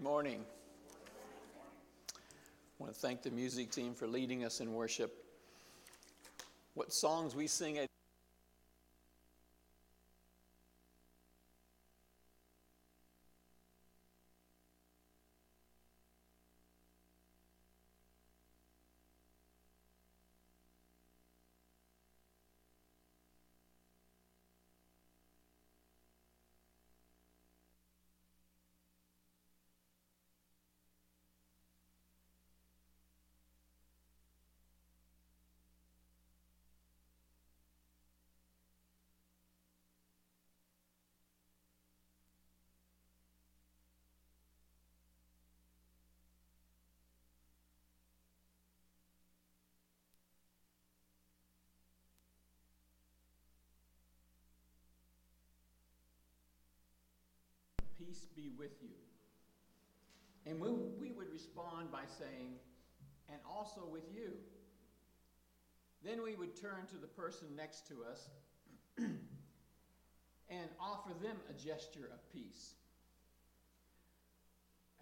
Good morning. I want to thank the music team for leading us in worship. What songs we sing at peace be with you. And we, we would respond by saying, and also with you. Then we would turn to the person next to us and offer them a gesture of peace.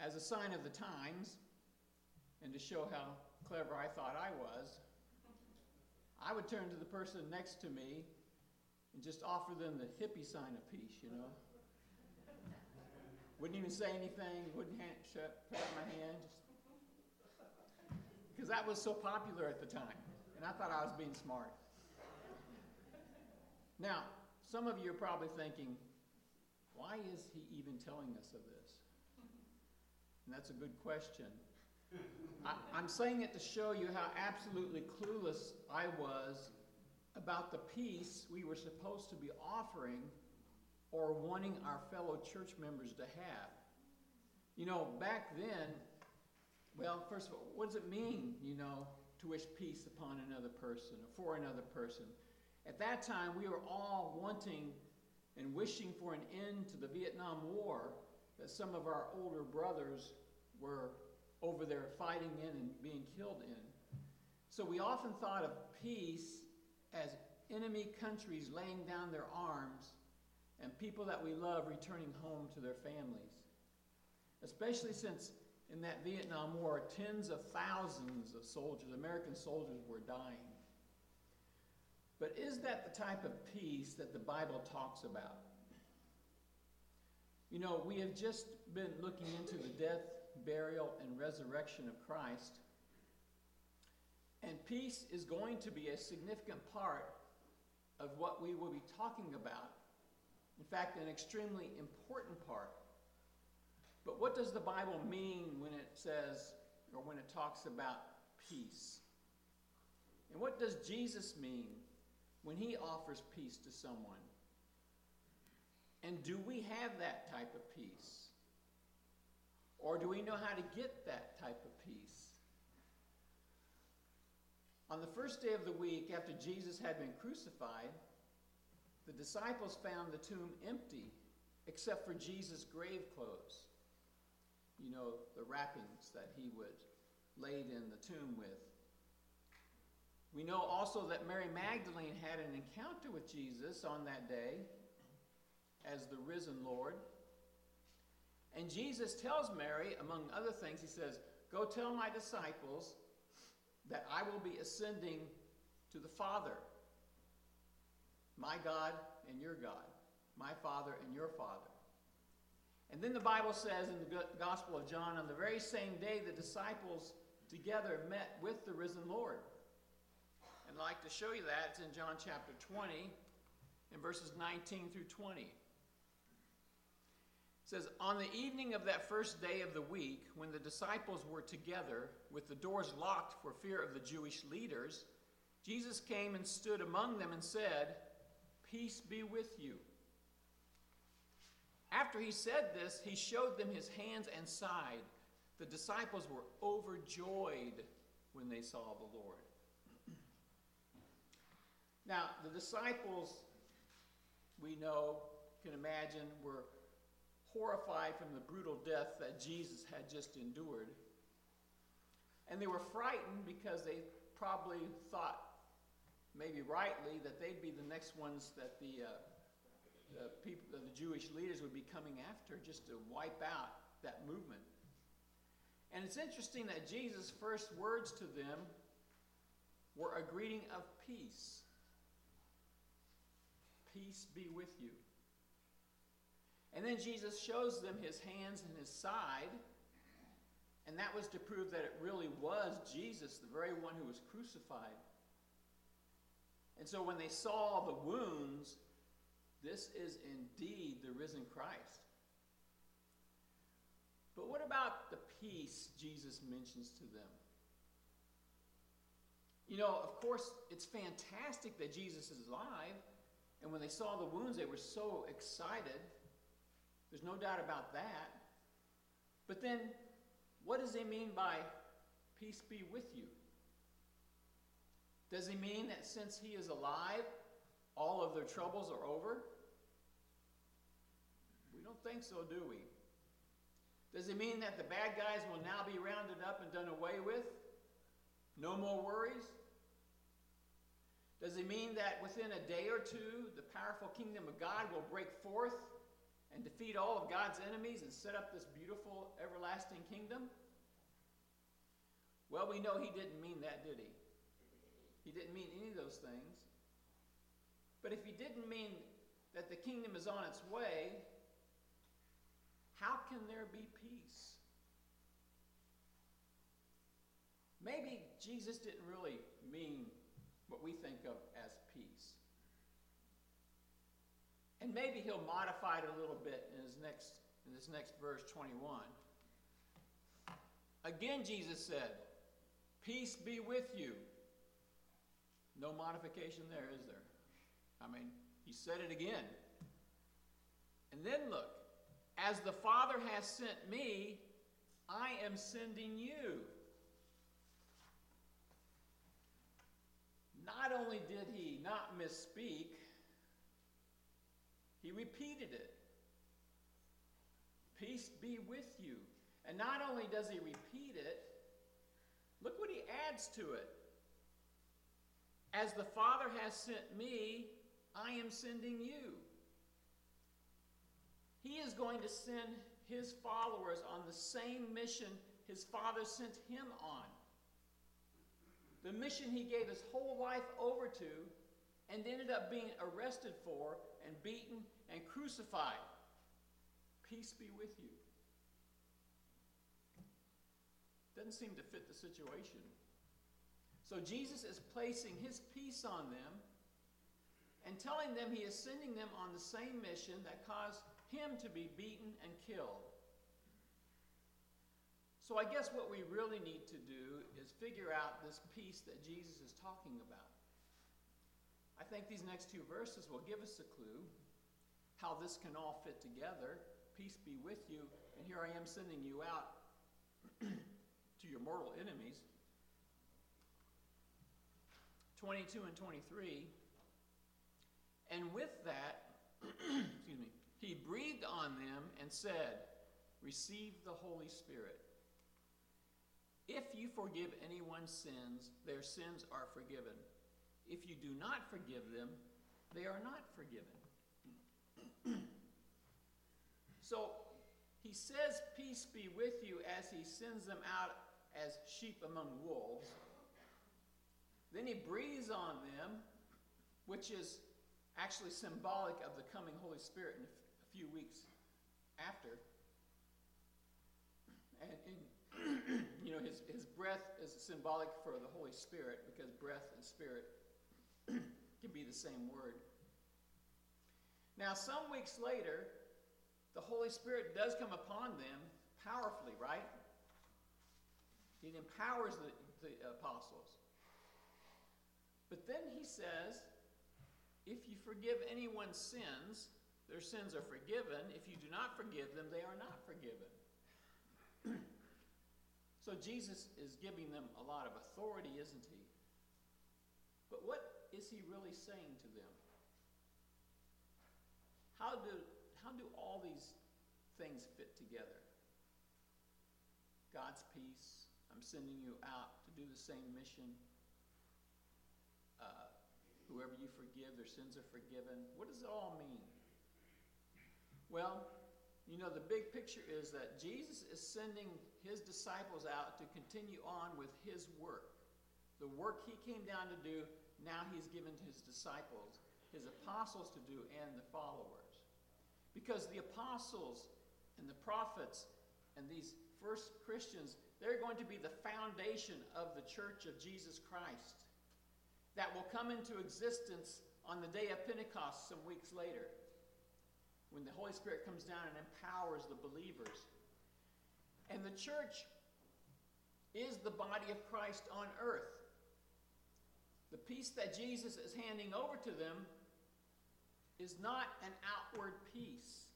As a sign of the times, and to show how clever I thought I was, I would turn to the person next to me and just offer them the hippie sign of peace, you know. Wouldn't even say anything, wouldn't hand, shut, put out my hand, because that was so popular at the time, and I thought I was being smart. Now, some of you are probably thinking, why is he even telling us of this? And that's a good question. I, I'm saying it to show you how absolutely clueless I was about the peace we were supposed to be offering or wanting our fellow church members to have. You know, back then, well, first of all, what does it mean, you know, to wish peace upon another person or for another person? At that time, we were all wanting and wishing for an end to the Vietnam War that some of our older brothers were over there fighting in and being killed in. So we often thought of peace as enemy countries laying down their arms and people that we love returning home to their families. Especially since in that Vietnam War, tens of thousands of soldiers, American soldiers, were dying. But is that the type of peace that the Bible talks about? You know, we have just been looking into the death, burial, and resurrection of Christ. And peace is going to be a significant part of what we will be talking about in fact, an extremely important part. But what does the Bible mean when it says, or when it talks about peace? And what does Jesus mean when he offers peace to someone? And do we have that type of peace? Or do we know how to get that type of peace? On the first day of the week after Jesus had been crucified, the disciples found the tomb empty except for Jesus' grave clothes. You know, the wrappings that he would laid in the tomb with. We know also that Mary Magdalene had an encounter with Jesus on that day as the risen Lord. And Jesus tells Mary, among other things, he says, Go tell my disciples that I will be ascending to the Father my God and your God, my Father and your Father. And then the Bible says in the Gospel of John, on the very same day, the disciples together met with the risen Lord. And I'd like to show you that. It's in John chapter 20, in verses 19 through 20. It says, On the evening of that first day of the week, when the disciples were together, with the doors locked for fear of the Jewish leaders, Jesus came and stood among them and said, Peace be with you. After he said this, he showed them his hands and side. The disciples were overjoyed when they saw the Lord. now, the disciples, we know, can imagine, were horrified from the brutal death that Jesus had just endured. And they were frightened because they probably thought maybe rightly, that they'd be the next ones that the, uh, the people, the Jewish leaders would be coming after just to wipe out that movement. And it's interesting that Jesus' first words to them were a greeting of peace. Peace be with you. And then Jesus shows them his hands and his side. And that was to prove that it really was Jesus, the very one who was crucified. And so when they saw the wounds, this is indeed the risen Christ. But what about the peace Jesus mentions to them? You know, of course, it's fantastic that Jesus is alive. And when they saw the wounds, they were so excited. There's no doubt about that. But then, what does he mean by peace be with you? Does he mean that since he is alive, all of their troubles are over? We don't think so, do we? Does he mean that the bad guys will now be rounded up and done away with? No more worries? Does he mean that within a day or two, the powerful kingdom of God will break forth and defeat all of God's enemies and set up this beautiful, everlasting kingdom? Well, we know he didn't mean that, did he? He didn't mean any of those things. But if he didn't mean that the kingdom is on its way, how can there be peace? Maybe Jesus didn't really mean what we think of as peace. And maybe he'll modify it a little bit in his next in this next verse 21. Again Jesus said, "Peace be with you." No modification there, is there? I mean, he said it again. And then look, as the Father has sent me, I am sending you. Not only did he not misspeak, he repeated it. Peace be with you. And not only does he repeat it, look what he adds to it. As the Father has sent me, I am sending you. He is going to send his followers on the same mission his Father sent him on. The mission he gave his whole life over to and ended up being arrested for and beaten and crucified. Peace be with you. Doesn't seem to fit the situation. So Jesus is placing his peace on them and telling them he is sending them on the same mission that caused him to be beaten and killed. So I guess what we really need to do is figure out this peace that Jesus is talking about. I think these next two verses will give us a clue how this can all fit together. Peace be with you, and here I am sending you out to your mortal enemies. 22 and 23. And with that, excuse me, he breathed on them and said, Receive the Holy Spirit. If you forgive anyone's sins, their sins are forgiven. If you do not forgive them, they are not forgiven. so he says, Peace be with you, as he sends them out as sheep among wolves. Then he breathes on them, which is actually symbolic of the coming Holy Spirit in a few weeks after. And, and you know, his, his breath is symbolic for the Holy Spirit because breath and spirit can be the same word. Now, some weeks later, the Holy Spirit does come upon them powerfully, right? It empowers the, the apostles. But then he says, if you forgive anyone's sins, their sins are forgiven. If you do not forgive them, they are not forgiven. so Jesus is giving them a lot of authority, isn't he? But what is he really saying to them? How do, how do all these things fit together? God's peace, I'm sending you out to do the same mission Whoever you forgive, their sins are forgiven. What does it all mean? Well, You know, the big picture is that Jesus is sending his disciples out to continue on with his work. The work he came down to do, now he's given to his disciples, his apostles to do, and the followers. Because the apostles and the prophets and these first Christians, they're going to be the foundation of the church of Jesus Christ that will come into existence on the day of Pentecost some weeks later when the Holy Spirit comes down and empowers the believers. And the church is the body of Christ on earth. The peace that Jesus is handing over to them is not an outward peace,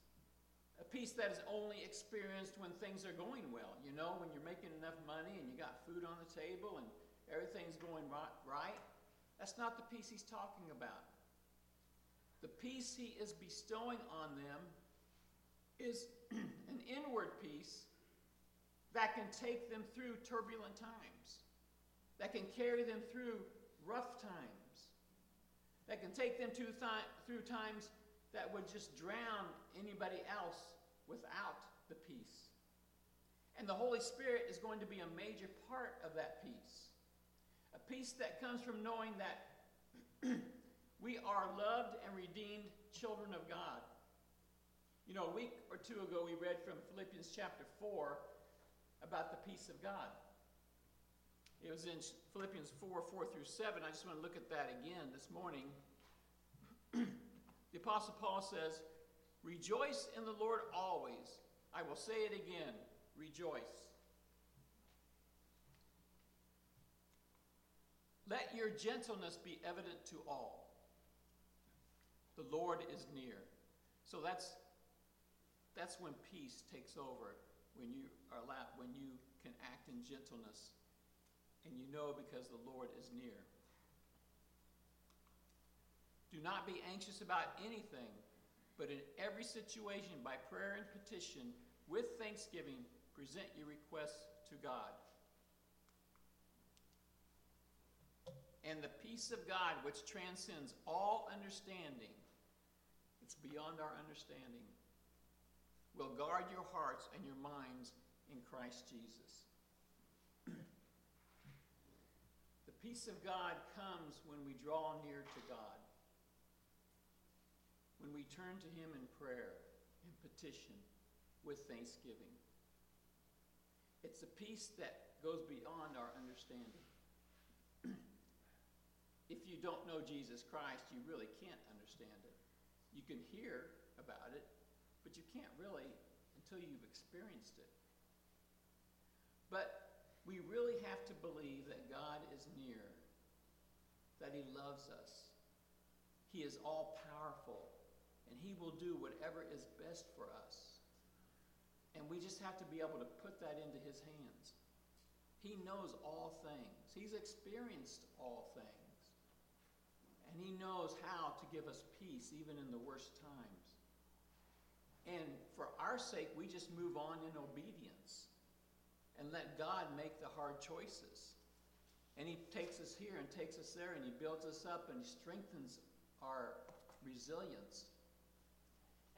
a peace that is only experienced when things are going well. You know, when you're making enough money and you got food on the table and everything's going right. That's not the peace he's talking about. The peace he is bestowing on them is an inward peace that can take them through turbulent times, that can carry them through rough times, that can take them to th- through times that would just drown anybody else without the peace. And the Holy Spirit is going to be a major part of that peace. Peace that comes from knowing that We are loved and redeemed children of God. You know, a week or two ago, we read from Philippians chapter 4 about the peace of God. It was in Philippians 4 4 through 7. I just want to look at that again this morning. the Apostle Paul says, Rejoice in the Lord always. I will say it again rejoice. Let your gentleness be evident to all. The Lord is near. So that's that's when peace takes over, when you are allowed, when you can act in gentleness, and you know because the Lord is near. Do not be anxious about anything, but in every situation, by prayer and petition, with thanksgiving, present your requests to God. And the peace of God, which transcends all understanding, it's beyond our understanding, will guard your hearts and your minds in Christ Jesus. the peace of God comes when we draw near to God, when we turn to Him in prayer and petition with thanksgiving. It's a peace that goes beyond our understanding. If you don't know Jesus Christ, you really can't understand it. You can hear about it, but you can't really until you've experienced it. But we really have to believe that God is near, that He loves us. He is all powerful, and He will do whatever is best for us. And we just have to be able to put that into His hands. He knows all things, He's experienced all things. And He knows how to give us peace even in the worst times. And for our sake, we just move on in obedience and let God make the hard choices. And He takes us here and takes us there, and He builds us up and He strengthens our resilience.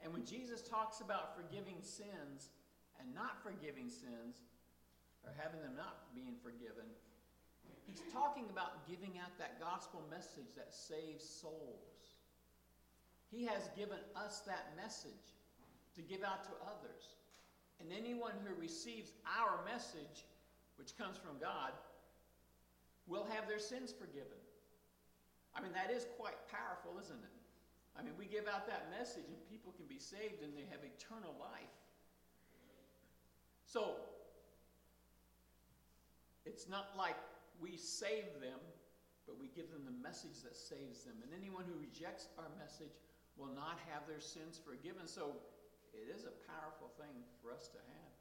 And when Jesus talks about forgiving sins and not forgiving sins, or having them not being forgiven, He's talking about giving out that gospel message that saves souls. He has given us that message to give out to others. And anyone who receives our message, which comes from God, will have their sins forgiven. I mean, that is quite powerful, isn't it? I mean, we give out that message and people can be saved and they have eternal life. So, it's not like we save them, but we give them the message that saves them. And anyone who rejects our message will not have their sins forgiven. So it is a powerful thing for us to have.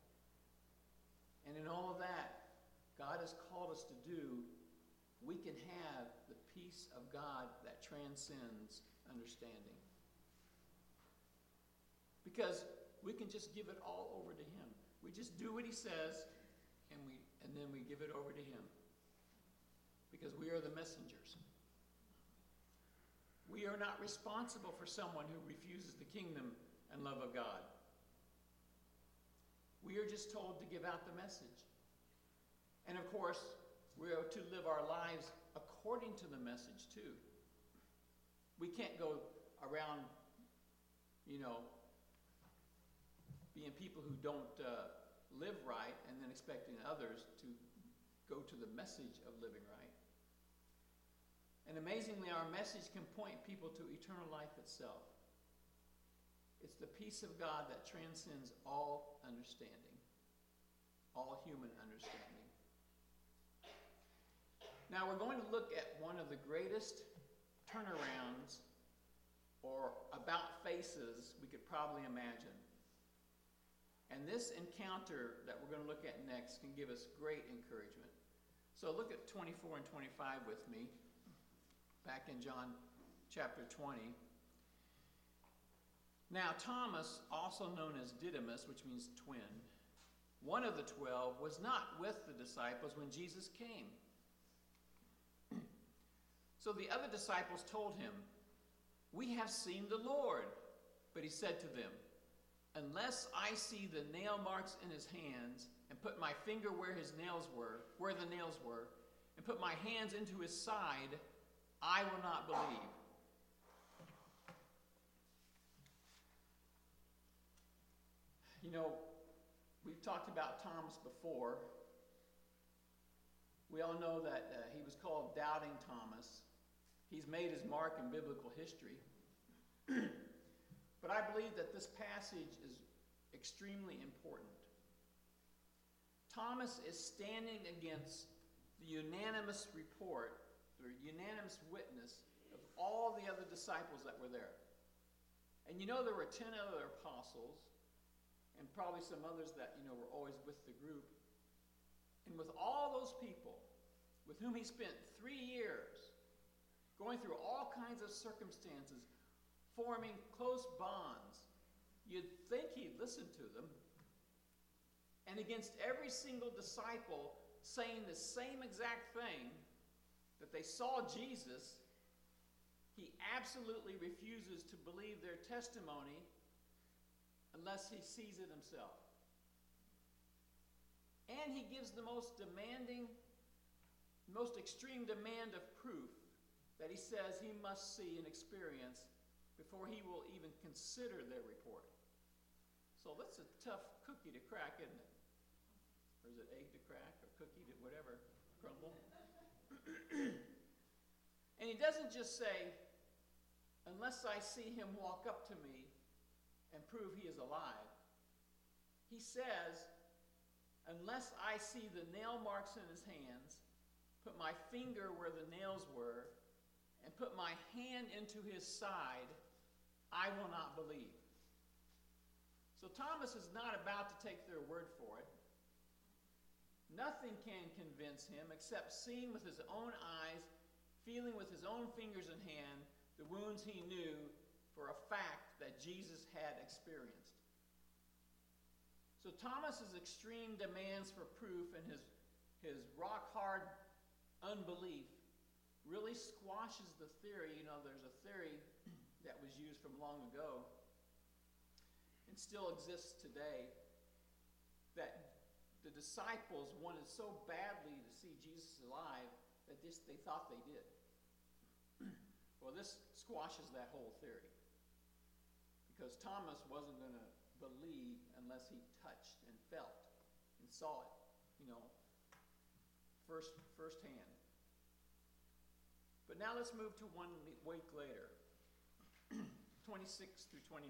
And in all of that, God has called us to do, we can have the peace of God that transcends understanding. Because we can just give it all over to Him. We just do what He says, and, we, and then we give it over to Him because we are the messengers. We are not responsible for someone who refuses the kingdom and love of God. We are just told to give out the message. And of course, we are to live our lives according to the message too. We can't go around, you know, being people who don't uh, live right and then expecting others to go to the message of living right. And amazingly, our message can point people to eternal life itself. It's the peace of God that transcends all understanding, all human understanding. Now, we're going to look at one of the greatest turnarounds or about faces we could probably imagine. And this encounter that we're going to look at next can give us great encouragement. So look at 24 and 25 with me, back in John chapter 20. Now, Thomas, also known as Didymus, which means twin, one of the twelve, was not with the disciples when Jesus came. so the other disciples told him, We have seen the Lord. But he said to them, Unless I see the nail marks in his hands, and put my finger where his nails were, where the nails were, and put my hands into his side, I will not believe. You know, we've talked about Thomas before. We all know that uh, he was called Doubting Thomas. He's made his mark in biblical history. but I believe that this passage is extremely important. Thomas is standing against the unanimous report, unanimous witness of all the other disciples that were there. And you know there were 10 other apostles, and probably some others that, you know, were always with the group. And with all those people with whom he spent three years, going through all kinds of circumstances, forming close bonds, you'd think he'd listen to them. And against every single disciple saying the same exact thing that they saw Jesus, he absolutely refuses to believe their testimony unless he sees it himself. And he gives the most demanding, most extreme demand of proof that he says he must see and experience before he will even consider their report. So that's a tough cookie to crack, isn't it? Or is it egg to crack or cookie to whatever, crumble? and he doesn't just say, unless I see him walk up to me and prove he is alive. He says, Unless I see the nail marks in his hands, put my finger where the nails were, and put my hand into his side, I will not believe. So Thomas is not about to take their word for it. Nothing can convince him except seeing with his own eyes, feeling with his own fingers and hand the wounds he knew for a fact that Jesus had experienced. So Thomas's extreme demands for proof and his, his rock hard unbelief really squashes the theory. You know, there's a theory that was used from long ago and still exists today that the disciples wanted so badly to see Jesus alive that this, they thought they did. well, this squashes that whole theory because Thomas wasn't going to believe unless he touched and felt and saw it, you know, first firsthand. But now let's move to one week later, 26 through 29.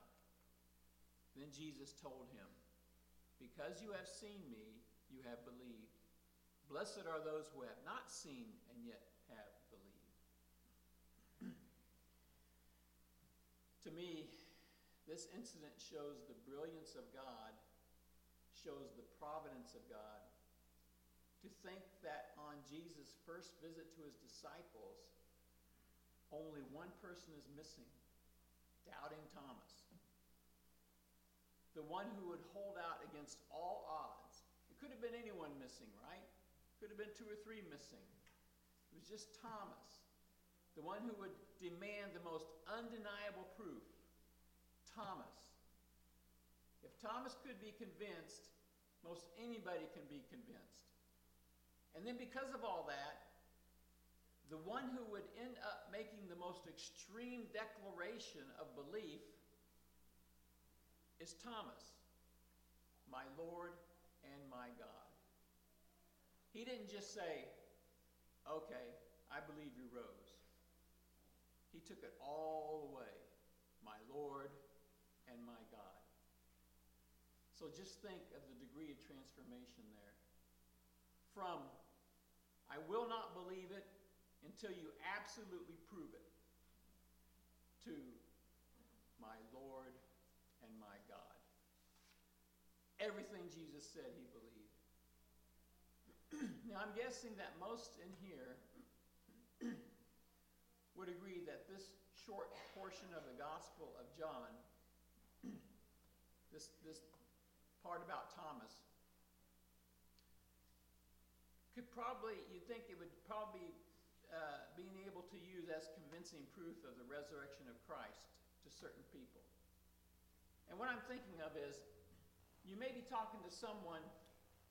Then Jesus told him, Because you have seen me, you have believed. Blessed are those who have not seen and yet have believed. to me, This incident shows the brilliance of God, shows the providence of God. To think that on Jesus' first visit to his disciples, only one person is missing doubting Thomas. The one who would hold out against all odds. It could have been anyone missing, right? Could have been two or three missing. It was just Thomas, the one who would demand the most undeniable proof. Thomas. If Thomas could be convinced, most anybody can be convinced. And then, because of all that, the one who would end up making the most extreme declaration of belief is Thomas, my Lord and my God. He didn't just say, Okay, I believe you rose. He took it all the way, my Lord and my God. So just think of the degree of transformation there. From, I will not believe it until you absolutely prove it, to my Lord and my God. Everything Jesus said he believed. now I'm guessing that most in here would agree that this short portion of the Gospel of John, this, this part about Thomas, could probably, you'd think it would probably uh, being able to use as convincing proof of the resurrection of Christ to certain people. And what I'm thinking of is, you may be talking to someone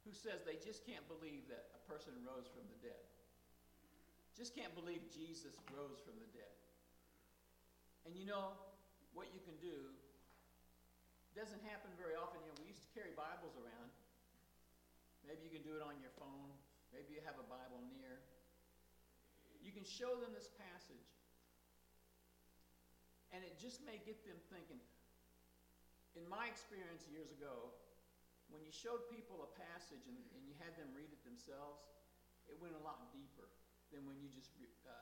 who says they just can't believe that a person rose from the dead. Just can't believe Jesus rose from the dead. And you know what you can do doesn't happen very often. You know, we used to carry Bibles around. Maybe you can do it on your phone. Maybe you have a Bible near. You can show them this passage. And it just may get them thinking. In my experience years ago, when you showed people a passage and, and you had them read it themselves, it went a lot deeper than when you just uh,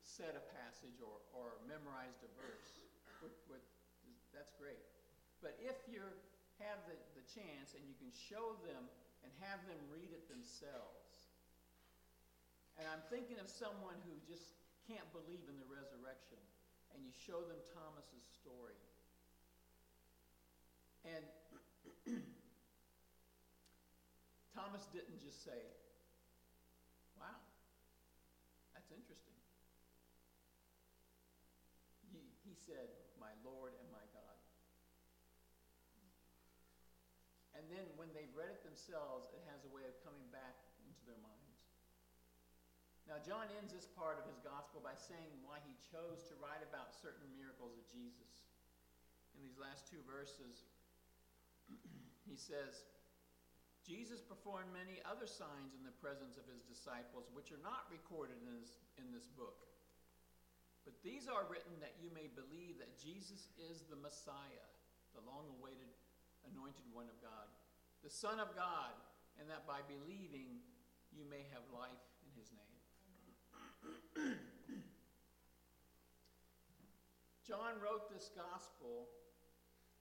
said a passage or, or memorized a verse. With, with, that's great. But if you have the, the chance and you can show them and have them read it themselves, and I'm thinking of someone who just can't believe in the resurrection, and you show them Thomas's story. And Thomas didn't just say, Wow, that's interesting. He, he said, My Lord and my God. And then when they've read it themselves, it has a way of coming back into their minds. Now, John ends this part of his gospel by saying why he chose to write about certain miracles of Jesus. In these last two verses, he says, Jesus performed many other signs in the presence of his disciples, which are not recorded in this, in this book. But these are written that you may believe that Jesus is the Messiah, the long awaited anointed one of God, the Son of God, and that by believing you may have life in his name. John wrote this gospel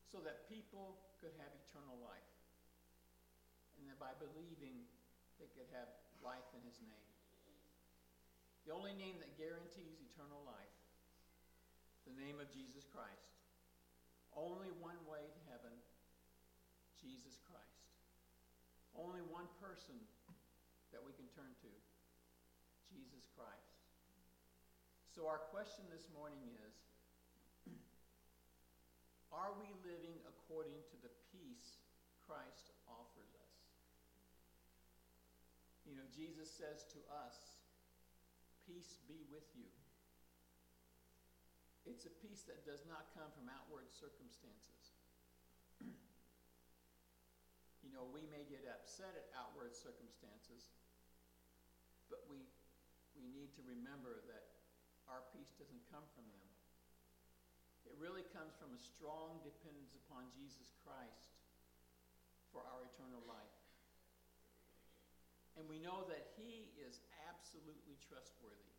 so that people could have eternal life and that by believing they could have life in his name. The only name that guarantees eternal life, the name of Jesus Christ. Only one way to heaven, Jesus Christ. Only one person that we can turn to, Jesus Christ. So our question this morning is, are we living according to the peace Christ offers us? You know, Jesus says to us, Peace be with you. It's a peace that does not come from outward circumstances. you know, we may get upset at outward circumstances, but we, we need to remember that our peace doesn't come from them. It really comes from a strong dependence upon Jesus Christ for our eternal life. And we know that He is absolutely trustworthy.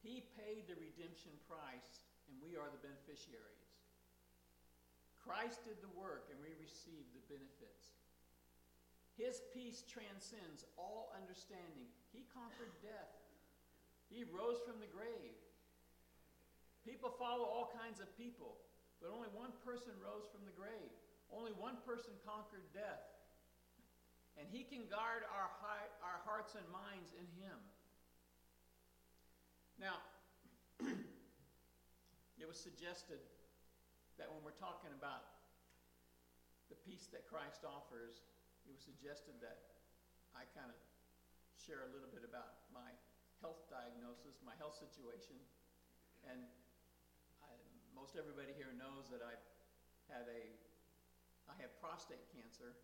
He paid the redemption price, and we are the beneficiaries. Christ did the work and we received the benefits. His peace transcends all understanding. He conquered death. He rose from the grave. People follow all kinds of people, but only one person rose from the grave. Only one person conquered death. And he can guard our, our hearts and minds in him. Now, it was suggested that when we're talking about the peace that Christ offers, it was suggested that I kind of share a little bit about my health diagnosis, my health situation. And most everybody here knows that I've had a, I have prostate cancer.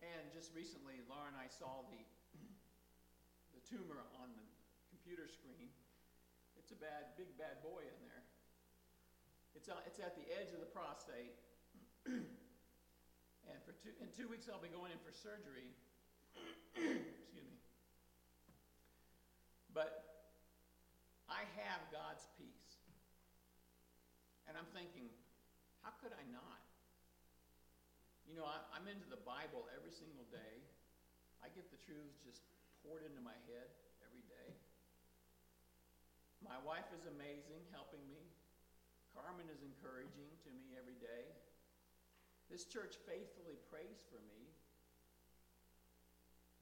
And just recently, Laura and I saw the, the tumor on the computer screen. It's a bad, big bad boy in there. It's, it's at the edge of the prostate. and for two, in two weeks, I'll be going in for surgery. Excuse me. But I have God's peace. And I'm thinking, how could I not? You know, I, I'm into the Bible every single day. I get the truths just poured into my head every day. My wife is amazing, helping me. Carmen is encouraging to me every day. This church faithfully prays for me.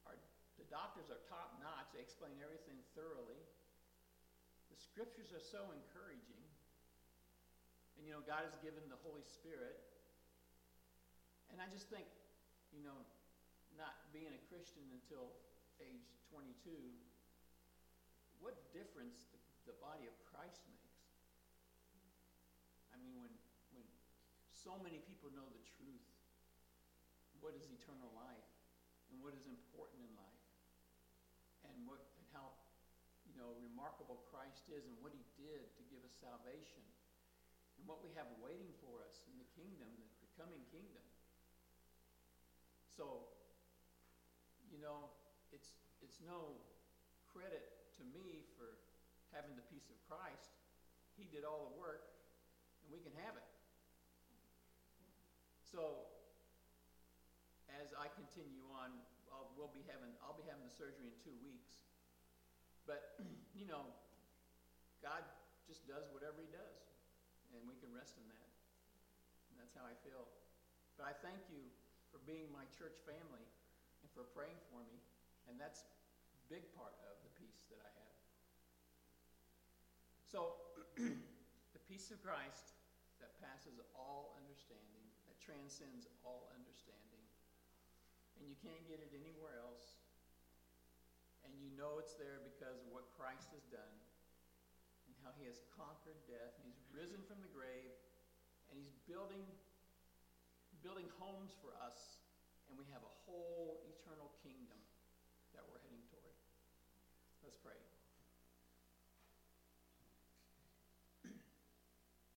Our, the doctors are top notch, they explain everything thoroughly. The scriptures are so encouraging. And you know, God has given the Holy Spirit. And I just think, you know, not being a Christian until age 22, what difference the, the body of Christ makes. I mean, when, when so many people know the truth, what is eternal life, and what is important in life, and what and how you know remarkable Christ is, and what He did to give us salvation, and what we have waiting for us in the kingdom, the coming kingdom. So, you know, it's it's no credit to me for having the peace of Christ. He did all the work and we can have it. So, as I continue on, I'll, we'll be having, I'll be having the surgery in two weeks. But, you know, God just does whatever He does, and we can rest in that. And that's how I feel. But I thank you for being my church family and for praying for me, and that's a big part of the peace that I have. So, the peace of Christ that passes all understanding, that transcends all understanding. And you can't get it anywhere else. And you know it's there because of what Christ has done how he has conquered death he's risen from the grave and he's building building homes for us and we have a whole